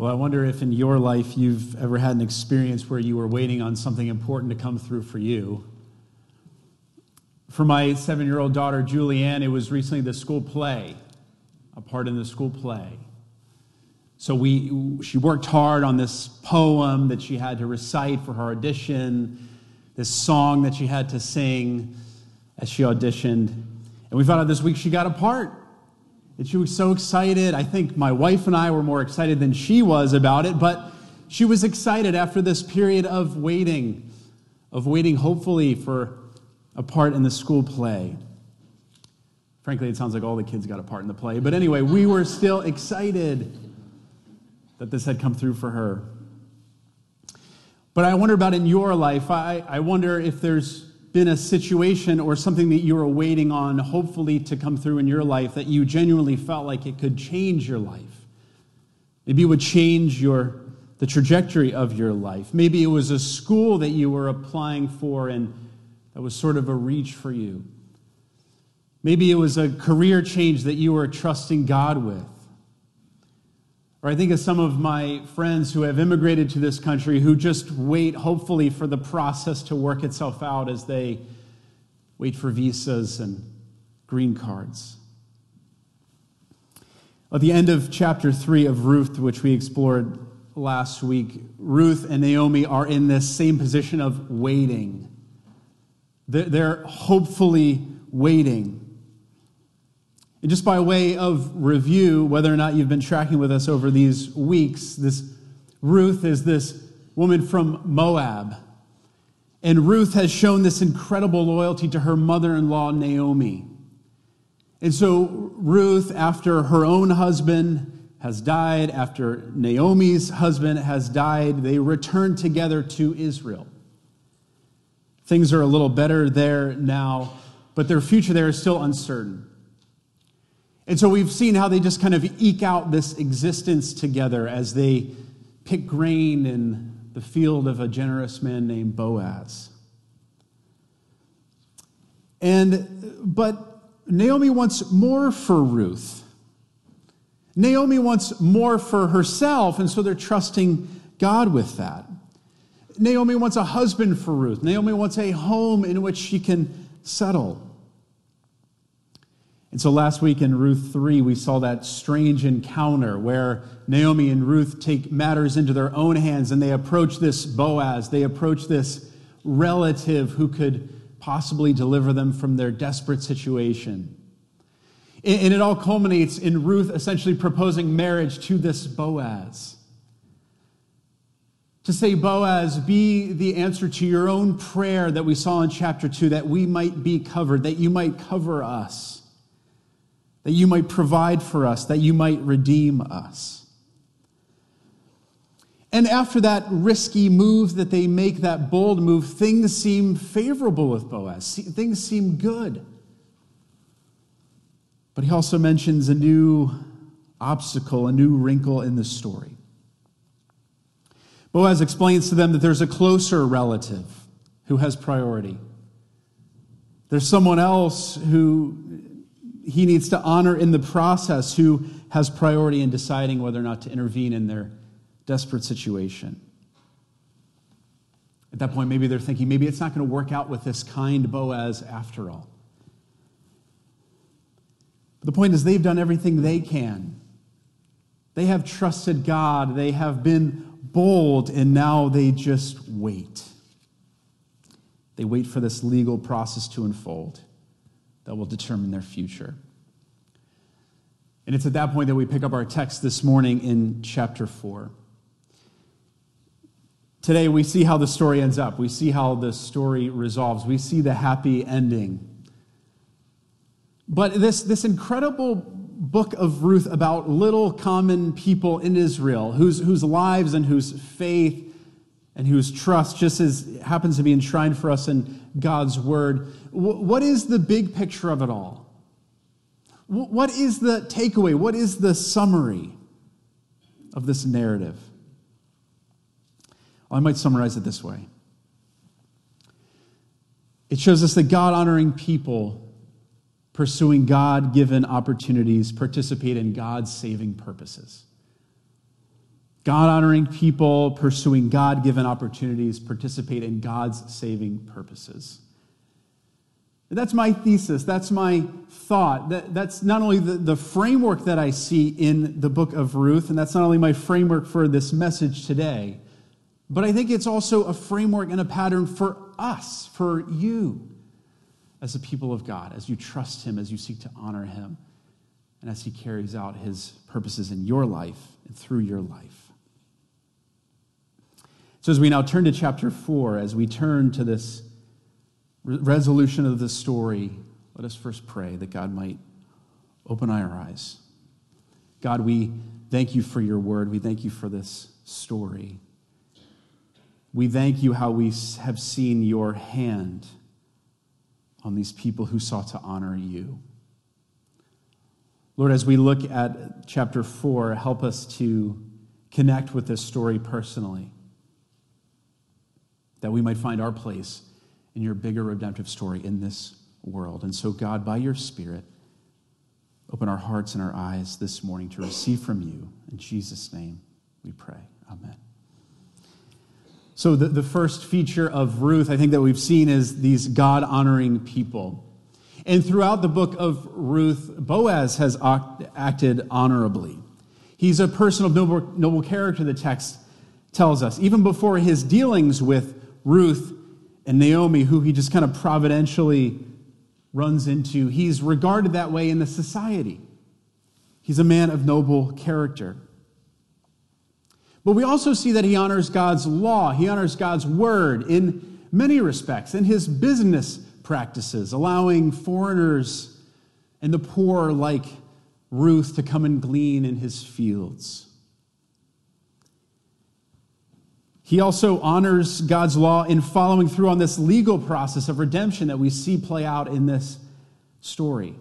Well, I wonder if in your life you've ever had an experience where you were waiting on something important to come through for you. For my seven year old daughter, Julianne, it was recently the school play, a part in the school play. So we, she worked hard on this poem that she had to recite for her audition, this song that she had to sing as she auditioned. And we found out this week she got a part. And she was so excited. I think my wife and I were more excited than she was about it, but she was excited after this period of waiting, of waiting hopefully for a part in the school play. Frankly, it sounds like all the kids got a part in the play. But anyway, we were still excited that this had come through for her. But I wonder about in your life. I, I wonder if there's been a situation or something that you were waiting on, hopefully, to come through in your life that you genuinely felt like it could change your life. Maybe it would change your, the trajectory of your life. Maybe it was a school that you were applying for and that was sort of a reach for you. Maybe it was a career change that you were trusting God with. Or I think of some of my friends who have immigrated to this country who just wait, hopefully, for the process to work itself out as they wait for visas and green cards. At the end of chapter 3 of Ruth, which we explored last week, Ruth and Naomi are in this same position of waiting. They're hopefully waiting. And just by way of review, whether or not you've been tracking with us over these weeks, this Ruth is this woman from Moab. And Ruth has shown this incredible loyalty to her mother in law, Naomi. And so, Ruth, after her own husband has died, after Naomi's husband has died, they return together to Israel. Things are a little better there now, but their future there is still uncertain. And so we've seen how they just kind of eke out this existence together as they pick grain in the field of a generous man named Boaz. And but Naomi wants more for Ruth. Naomi wants more for herself, and so they're trusting God with that. Naomi wants a husband for Ruth. Naomi wants a home in which she can settle. And so last week in Ruth 3, we saw that strange encounter where Naomi and Ruth take matters into their own hands and they approach this Boaz, they approach this relative who could possibly deliver them from their desperate situation. And it all culminates in Ruth essentially proposing marriage to this Boaz. To say, Boaz, be the answer to your own prayer that we saw in chapter 2, that we might be covered, that you might cover us that you might provide for us, that you might redeem us. And after that risky move that they make, that bold move, things seem favorable with Boaz. Things seem good. But he also mentions a new obstacle, a new wrinkle in the story. Boaz explains to them that there's a closer relative who has priority. There's someone else who he needs to honor in the process who has priority in deciding whether or not to intervene in their desperate situation. At that point, maybe they're thinking, maybe it's not going to work out with this kind Boaz after all. But the point is, they've done everything they can. They have trusted God, they have been bold, and now they just wait. They wait for this legal process to unfold that will determine their future. And it's at that point that we pick up our text this morning in chapter 4. Today, we see how the story ends up. We see how the story resolves. We see the happy ending. But this, this incredible book of Ruth about little common people in Israel whose, whose lives and whose faith and whose trust just as happens to be enshrined for us in God's word. What is the big picture of it all? What is the takeaway? What is the summary of this narrative? Well, I might summarize it this way it shows us that God honoring people pursuing God given opportunities participate in God's saving purposes. God honoring people, pursuing God given opportunities, participate in God's saving purposes. That's my thesis. That's my thought. That, that's not only the, the framework that I see in the book of Ruth, and that's not only my framework for this message today, but I think it's also a framework and a pattern for us, for you as a people of God, as you trust Him, as you seek to honor Him, and as He carries out His purposes in your life and through your life. So, as we now turn to chapter 4, as we turn to this resolution of the story, let us first pray that God might open our eyes. God, we thank you for your word. We thank you for this story. We thank you how we have seen your hand on these people who sought to honor you. Lord, as we look at chapter 4, help us to connect with this story personally, that we might find our place in your bigger redemptive story in this world. And so, God, by your Spirit, open our hearts and our eyes this morning to receive from you. In Jesus' name we pray. Amen. So, the, the first feature of Ruth, I think, that we've seen is these God honoring people. And throughout the book of Ruth, Boaz has acted honorably. He's a person of noble, noble character, the text tells us. Even before his dealings with Ruth, and Naomi, who he just kind of providentially runs into, he's regarded that way in the society. He's a man of noble character. But we also see that he honors God's law, he honors God's word in many respects, in his business practices, allowing foreigners and the poor like Ruth to come and glean in his fields. He also honors God's law in following through on this legal process of redemption that we see play out in this story.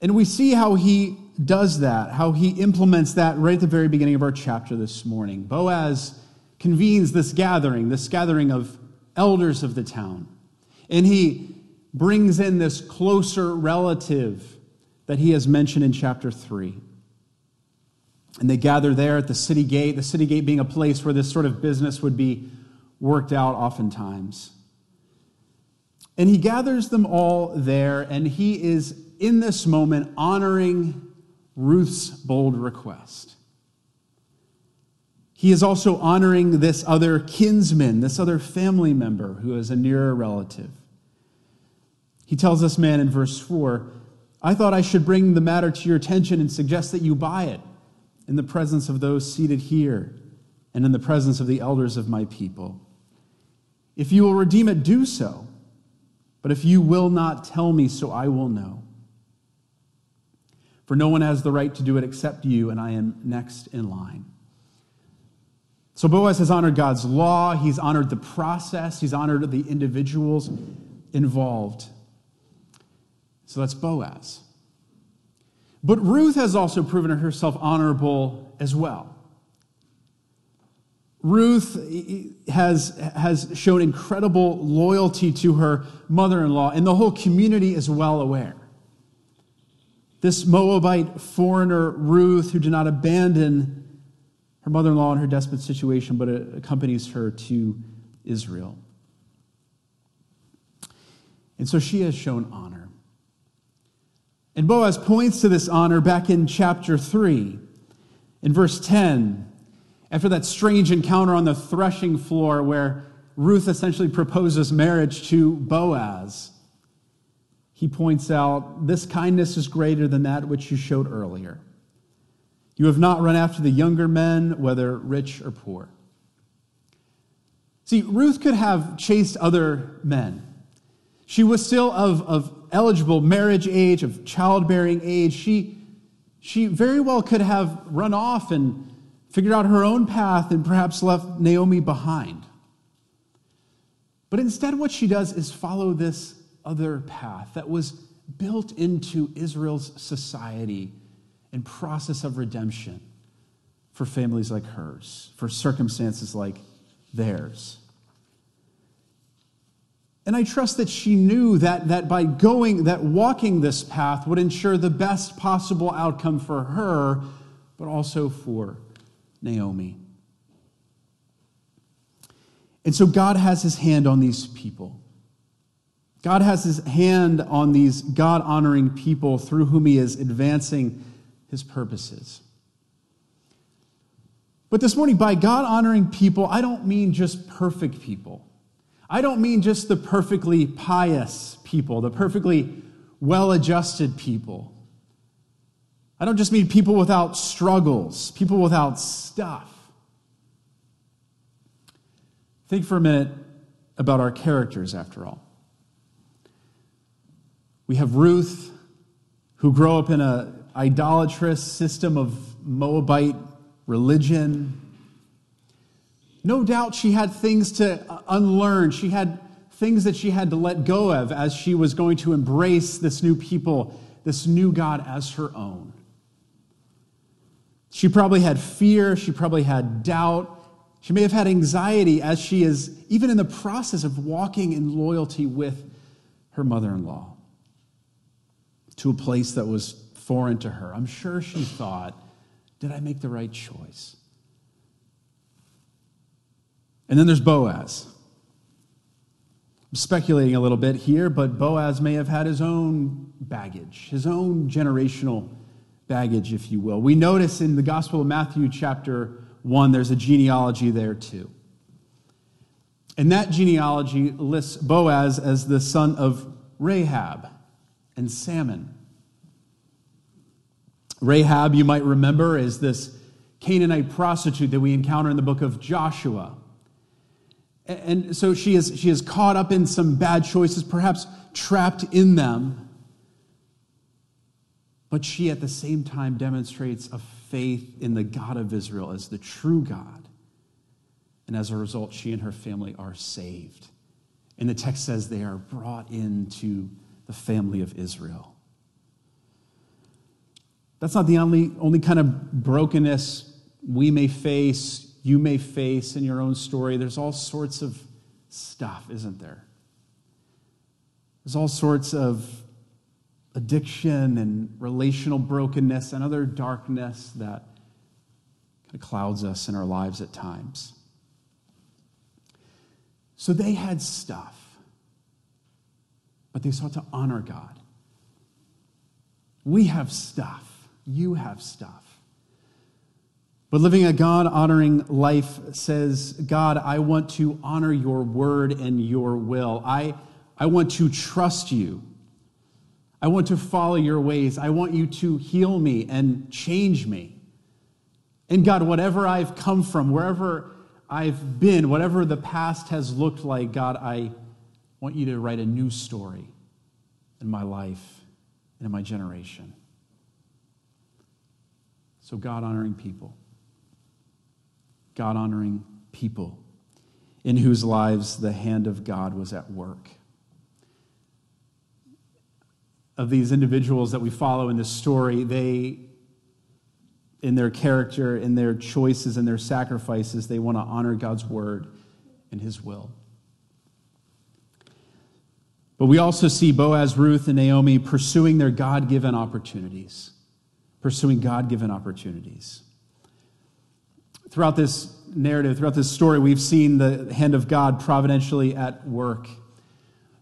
And we see how he does that, how he implements that right at the very beginning of our chapter this morning. Boaz convenes this gathering, this gathering of elders of the town. And he brings in this closer relative that he has mentioned in chapter 3. And they gather there at the city gate, the city gate being a place where this sort of business would be worked out oftentimes. And he gathers them all there, and he is in this moment honoring Ruth's bold request. He is also honoring this other kinsman, this other family member who is a nearer relative. He tells this man in verse 4 I thought I should bring the matter to your attention and suggest that you buy it in the presence of those seated here and in the presence of the elders of my people. If you will redeem it, do so. But if you will not tell me, so I will know. For no one has the right to do it except you, and I am next in line. So Boaz has honored God's law, he's honored the process, he's honored the individuals involved. So that's Boaz. But Ruth has also proven herself honorable as well. Ruth eh, eh, has, has shown incredible loyalty to her mother in law, and the whole community is well aware. This Moabite foreigner, Ruth, who did not abandon her mother in law in her desperate situation, but accompanies her to Israel. And so she has shown honor. And Boaz points to this honor back in chapter 3, in verse 10, after that strange encounter on the threshing floor where Ruth essentially proposes marriage to Boaz. He points out, This kindness is greater than that which you showed earlier. You have not run after the younger men, whether rich or poor. See, Ruth could have chased other men. She was still of, of eligible marriage age, of childbearing age, she, she very well could have run off and figured out her own path and perhaps left Naomi behind. But instead, what she does is follow this other path that was built into Israel's society and process of redemption for families like hers, for circumstances like theirs. And I trust that she knew that, that by going, that walking this path would ensure the best possible outcome for her, but also for Naomi. And so God has his hand on these people. God has his hand on these God honoring people through whom he is advancing his purposes. But this morning, by God honoring people, I don't mean just perfect people. I don't mean just the perfectly pious people, the perfectly well adjusted people. I don't just mean people without struggles, people without stuff. Think for a minute about our characters, after all. We have Ruth, who grew up in an idolatrous system of Moabite religion. No doubt she had things to uh, unlearn. She had things that she had to let go of as she was going to embrace this new people, this new God as her own. She probably had fear. She probably had doubt. She may have had anxiety as she is even in the process of walking in loyalty with her mother in law to a place that was foreign to her. I'm sure she thought, did I make the right choice? And then there's Boaz. I'm speculating a little bit here, but Boaz may have had his own baggage, his own generational baggage, if you will. We notice in the Gospel of Matthew, chapter 1, there's a genealogy there too. And that genealogy lists Boaz as the son of Rahab and Salmon. Rahab, you might remember, is this Canaanite prostitute that we encounter in the book of Joshua. And so she is, she is caught up in some bad choices, perhaps trapped in them. But she at the same time demonstrates a faith in the God of Israel as the true God. And as a result, she and her family are saved. And the text says they are brought into the family of Israel. That's not the only, only kind of brokenness we may face, you may face in your own story. There's all sorts of stuff, isn't there? There's all sorts of addiction and relational brokenness and other darkness that kind of clouds us in our lives at times. So they had stuff, but they sought to honor God. We have stuff you have stuff. But living a God honoring life says, God, I want to honor your word and your will. I, I want to trust you. I want to follow your ways. I want you to heal me and change me. And God, whatever I've come from, wherever I've been, whatever the past has looked like, God, I want you to write a new story in my life and in my generation. So, God honoring people. God honoring people in whose lives the hand of God was at work. Of these individuals that we follow in this story, they, in their character, in their choices, and their sacrifices, they want to honor God's word and his will. But we also see Boaz, Ruth, and Naomi pursuing their God given opportunities pursuing God given opportunities. Throughout this narrative, throughout this story, we've seen the hand of God providentially at work.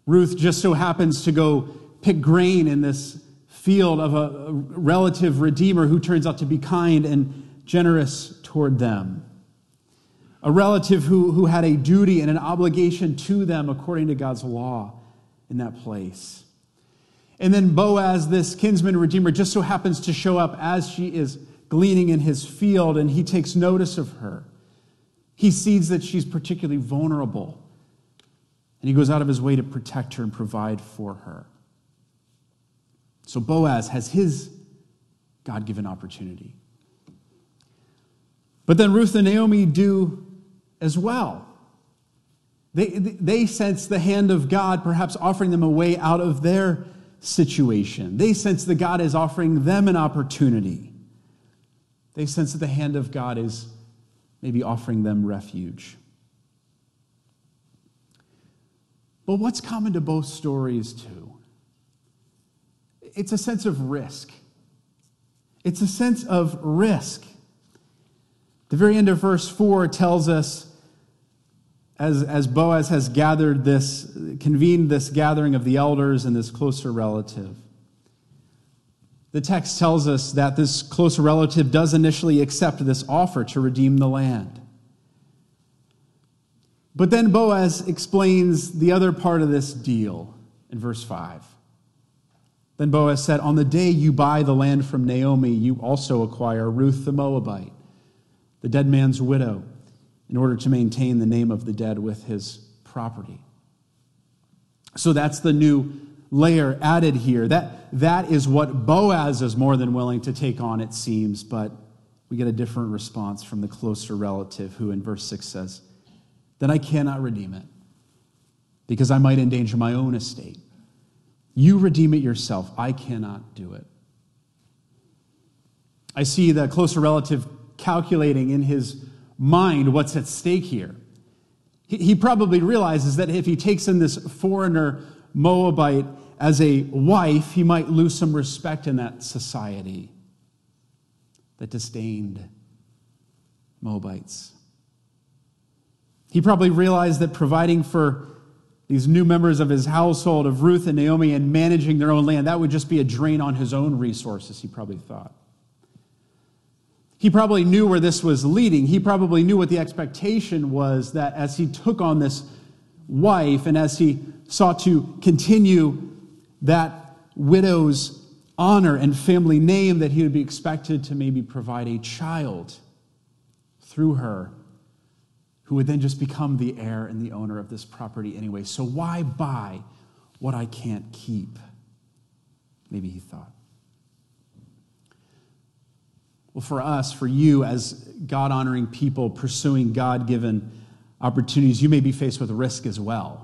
Ruth just so happens to go pick grain in this field of a relative redeemer who turns out to be kind and generous toward them. A relative who, who had a duty and an obligation to them according to God's law in that place. And then Boaz, this kinsman redeemer, just so happens to show up as she is gleaning in his field, and he takes notice of her. He sees that she's particularly vulnerable, and he goes out of his way to protect her and provide for her. So Boaz has his God given opportunity. But then Ruth and Naomi do as well. They, they sense the hand of God perhaps offering them a way out of their situation. They sense that God is offering them an opportunity. They sense that the hand of God is maybe offering them refuge. But what's common to both stories, too? It's a sense of risk. It's a sense of risk. The very end of verse 4 tells us as, as Boaz has gathered this, convened this gathering of the elders and this closer relative. The text tells us that this close relative does initially accept this offer to redeem the land. But then Boaz explains the other part of this deal in verse 5. Then Boaz said, On the day you buy the land from Naomi, you also acquire Ruth the Moabite, the dead man's widow, in order to maintain the name of the dead with his property. So that's the new layer added here. That, that is what Boaz is more than willing to take on, it seems, but we get a different response from the closer relative who in verse 6 says, Then I cannot redeem it because I might endanger my own estate. You redeem it yourself. I cannot do it. I see the closer relative calculating in his mind what's at stake here. He probably realizes that if he takes in this foreigner Moabite as a wife, he might lose some respect in that society that disdained Moabites. He probably realized that providing for these new members of his household, of Ruth and Naomi, and managing their own land, that would just be a drain on his own resources, he probably thought. He probably knew where this was leading. He probably knew what the expectation was that as he took on this wife and as he sought to continue that widow's honor and family name, that he would be expected to maybe provide a child through her who would then just become the heir and the owner of this property anyway. So why buy what I can't keep? Maybe he thought. Well, for us, for you as God honoring people pursuing God given opportunities, you may be faced with risk as well.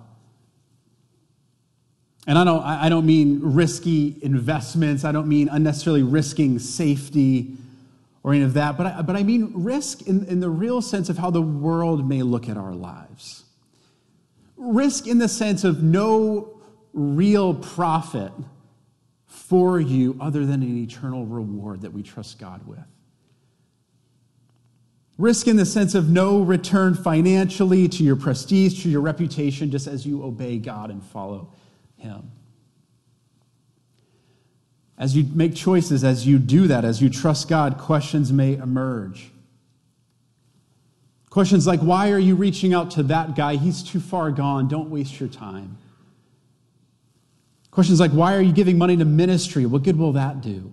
And I don't, I don't mean risky investments, I don't mean unnecessarily risking safety or any of that, but I, but I mean risk in, in the real sense of how the world may look at our lives. Risk in the sense of no real profit for you other than an eternal reward that we trust God with. Risk in the sense of no return financially to your prestige, to your reputation, just as you obey God and follow Him. As you make choices, as you do that, as you trust God, questions may emerge. Questions like, why are you reaching out to that guy? He's too far gone. Don't waste your time. Questions like, why are you giving money to ministry? What good will that do?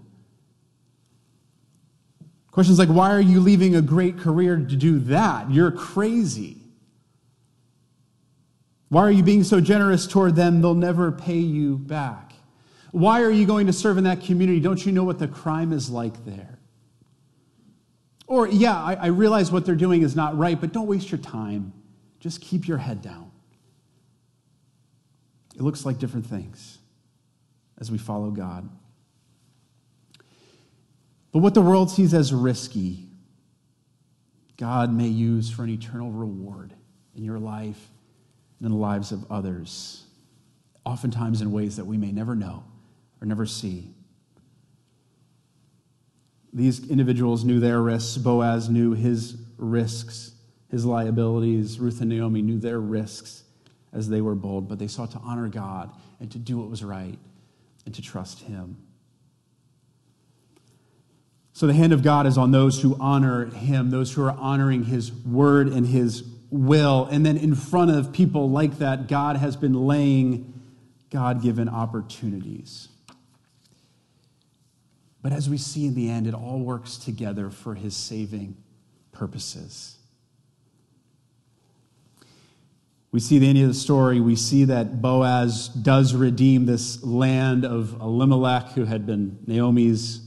Questions like, why are you leaving a great career to do that? You're crazy. Why are you being so generous toward them? They'll never pay you back. Why are you going to serve in that community? Don't you know what the crime is like there? Or, yeah, I, I realize what they're doing is not right, but don't waste your time. Just keep your head down. It looks like different things as we follow God. But what the world sees as risky, God may use for an eternal reward in your life in the lives of others, oftentimes in ways that we may never know or never see. These individuals knew their risks. Boaz knew his risks, his liabilities. Ruth and Naomi knew their risks as they were bold, but they sought to honor God and to do what was right and to trust Him. So the hand of God is on those who honor Him, those who are honoring His word and His will. And then in front of people like that, God has been laying God given opportunities. But as we see in the end, it all works together for his saving purposes. We see the end of the story. We see that Boaz does redeem this land of Elimelech, who had been Naomi's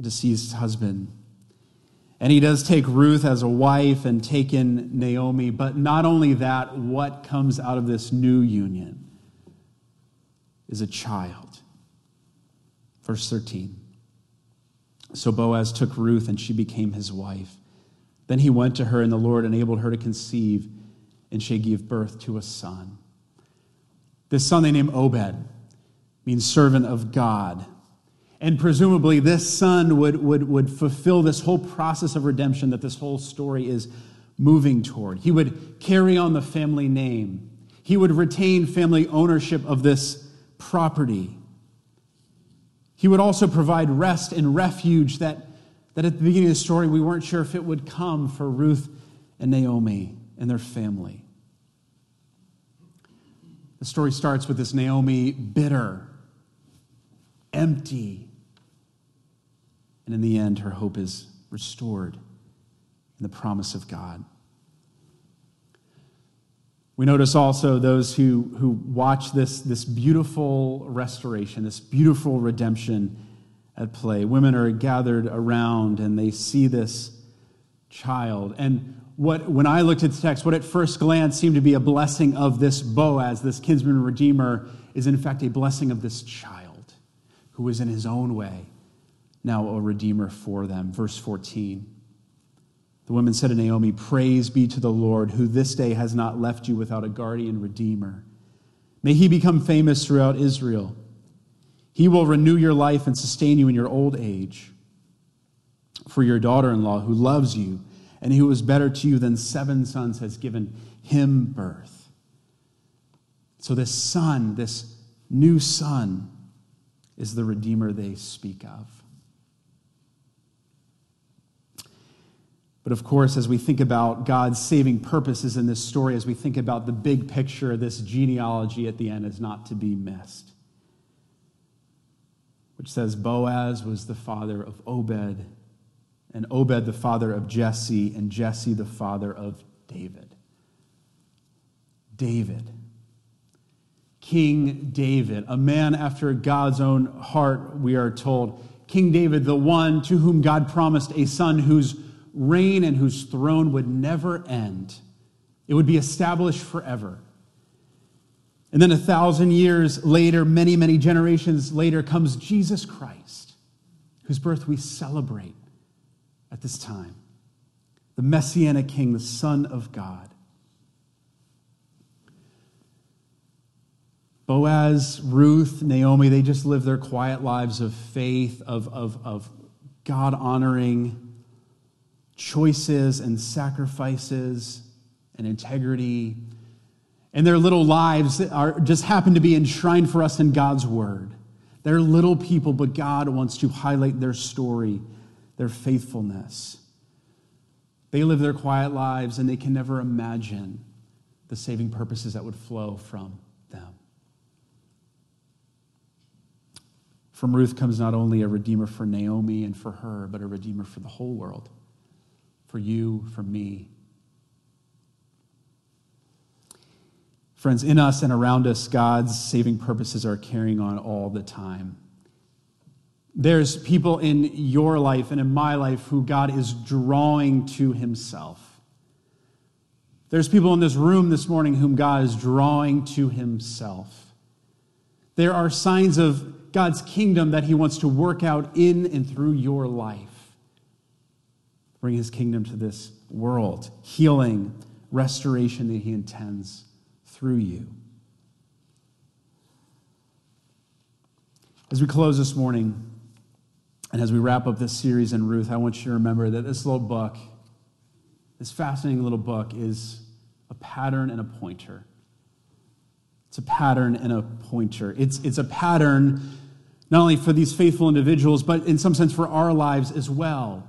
deceased husband. And he does take Ruth as a wife and take in Naomi. But not only that, what comes out of this new union is a child. Verse 13. So Boaz took Ruth, and she became his wife. Then he went to her, and the Lord enabled her to conceive, and she gave birth to a son. This son they named Obed, means servant of God. And presumably, this son would, would, would fulfill this whole process of redemption that this whole story is moving toward. He would carry on the family name, he would retain family ownership of this property. He would also provide rest and refuge that, that at the beginning of the story we weren't sure if it would come for Ruth and Naomi and their family. The story starts with this Naomi bitter, empty, and in the end, her hope is restored in the promise of God. We notice also those who, who watch this, this beautiful restoration, this beautiful redemption at play. Women are gathered around and they see this child. And what, when I looked at the text, what at first glance seemed to be a blessing of this Boaz, this kinsman redeemer, is in fact a blessing of this child who is in his own way now a redeemer for them. Verse 14. The women said to Naomi, Praise be to the Lord, who this day has not left you without a guardian redeemer. May he become famous throughout Israel. He will renew your life and sustain you in your old age. For your daughter in law, who loves you and who is better to you than seven sons, has given him birth. So, this son, this new son, is the Redeemer they speak of. But of course, as we think about God's saving purposes in this story, as we think about the big picture, this genealogy at the end is not to be missed. Which says Boaz was the father of Obed, and Obed the father of Jesse, and Jesse the father of David. David. King David, a man after God's own heart, we are told. King David, the one to whom God promised a son whose reign and whose throne would never end. It would be established forever. And then a thousand years later, many, many generations later, comes Jesus Christ, whose birth we celebrate at this time. The Messianic King, the Son of God. Boaz, Ruth, Naomi, they just live their quiet lives of faith, of, of, of God honoring, choices and sacrifices and integrity. And their little lives are, just happen to be enshrined for us in God's word. They're little people, but God wants to highlight their story, their faithfulness. They live their quiet lives and they can never imagine the saving purposes that would flow from them. From Ruth comes not only a redeemer for Naomi and for her, but a redeemer for the whole world for you, for me. Friends, in us and around us, God's saving purposes are carrying on all the time. There's people in your life and in my life who God is drawing to himself. There's people in this room this morning whom God is drawing to himself. There are signs of God's kingdom that he wants to work out in and through your life bring his kingdom to this world, healing, restoration that he intends through you. As we close this morning, and as we wrap up this series in Ruth, I want you to remember that this little book, this fascinating little book, is a pattern and a pointer. It's a pattern and a pointer. It's, it's a pattern not only for these faithful individuals, but in some sense for our lives as well.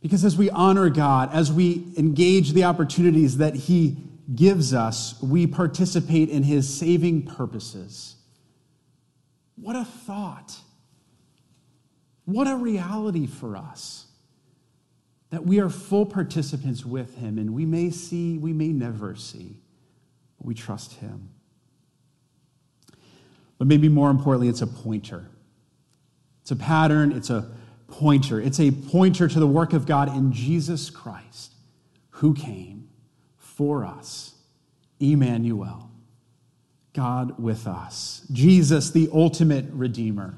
Because as we honor God, as we engage the opportunities that He gives us, we participate in His saving purposes. What a thought! What a reality for us that we are full participants with Him, and we may see, we may never see, but we trust Him. But maybe more importantly, it's a pointer. It's a pattern, it's a pointer. It's a pointer to the work of God in Jesus Christ, who came for us, Emmanuel, God with us, Jesus, the ultimate Redeemer.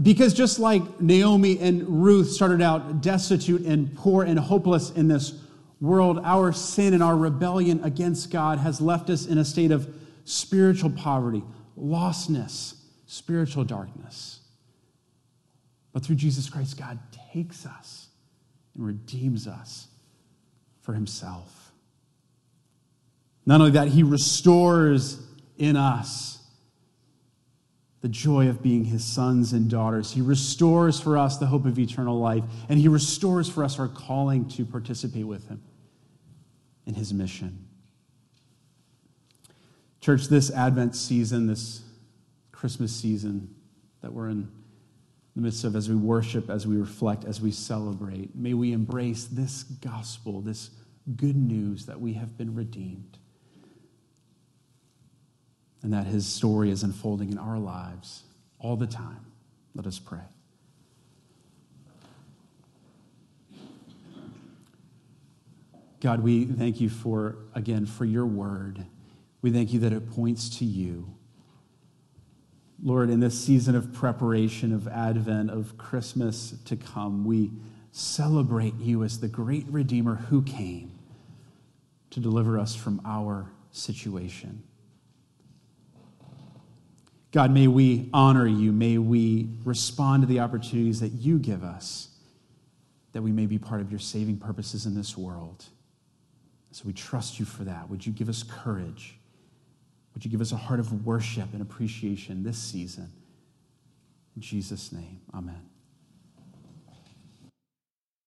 Because just like Naomi and Ruth started out destitute and poor and hopeless in this world, our sin and our rebellion against God has left us in a state of spiritual poverty, lostness, spiritual darkness. But through Jesus Christ, God takes us and redeems us for himself. Not only that, he restores in us the joy of being his sons and daughters. He restores for us the hope of eternal life, and he restores for us our calling to participate with him in his mission. Church, this Advent season, this Christmas season that we're in the midst of as we worship, as we reflect, as we celebrate, may we embrace this gospel, this good news that we have been redeemed and that his story is unfolding in our lives all the time. Let us pray. God, we thank you for, again, for your word. We thank you that it points to you. Lord, in this season of preparation, of Advent, of Christmas to come, we celebrate you as the great Redeemer who came to deliver us from our situation. God, may we honor you. May we respond to the opportunities that you give us, that we may be part of your saving purposes in this world. So we trust you for that. Would you give us courage? Would you give us a heart of worship and appreciation this season? In Jesus' name, amen.